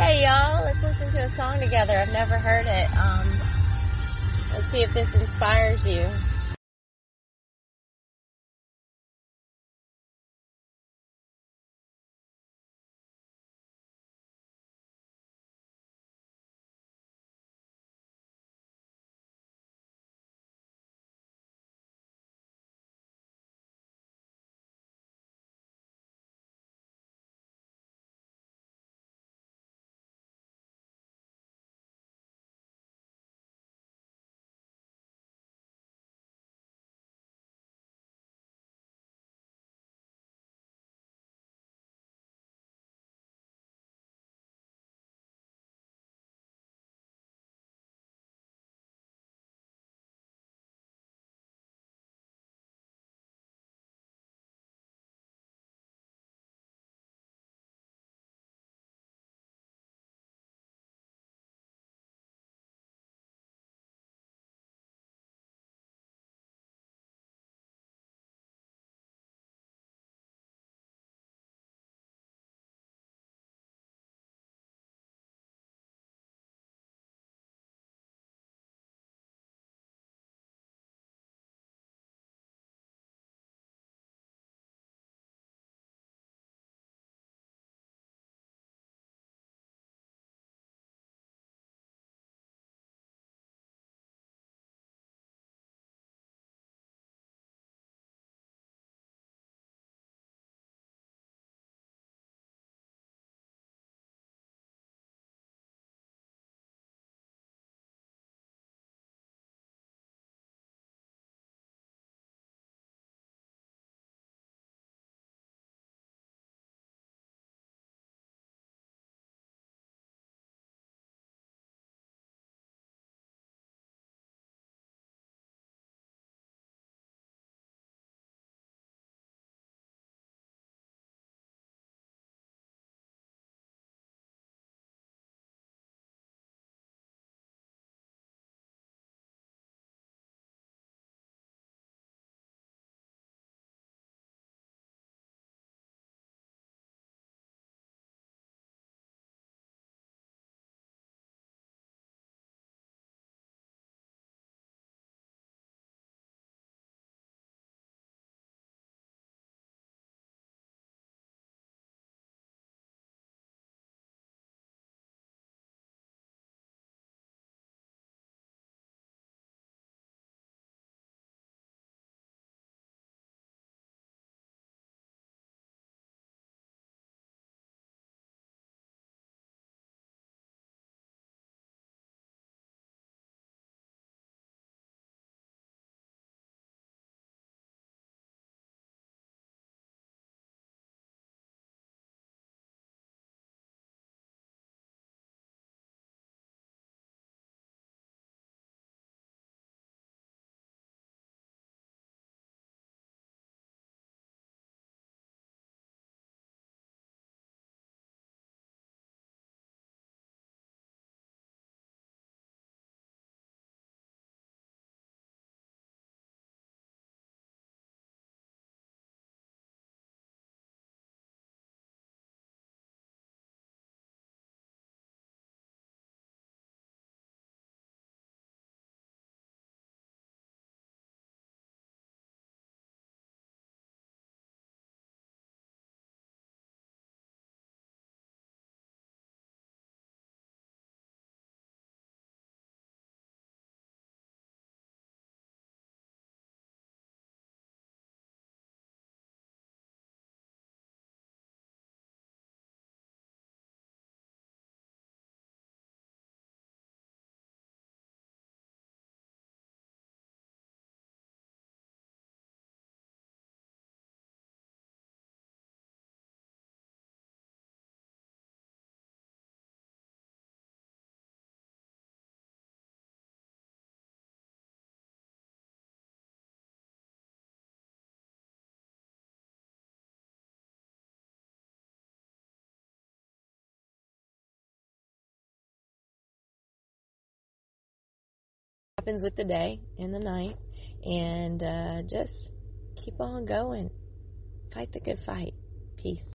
Hey y'all, let's listen to a song together. I've never heard it. Um, let's see if this inspires you. Happens with the day and the night, and uh, just keep on going. Fight the good fight. Peace.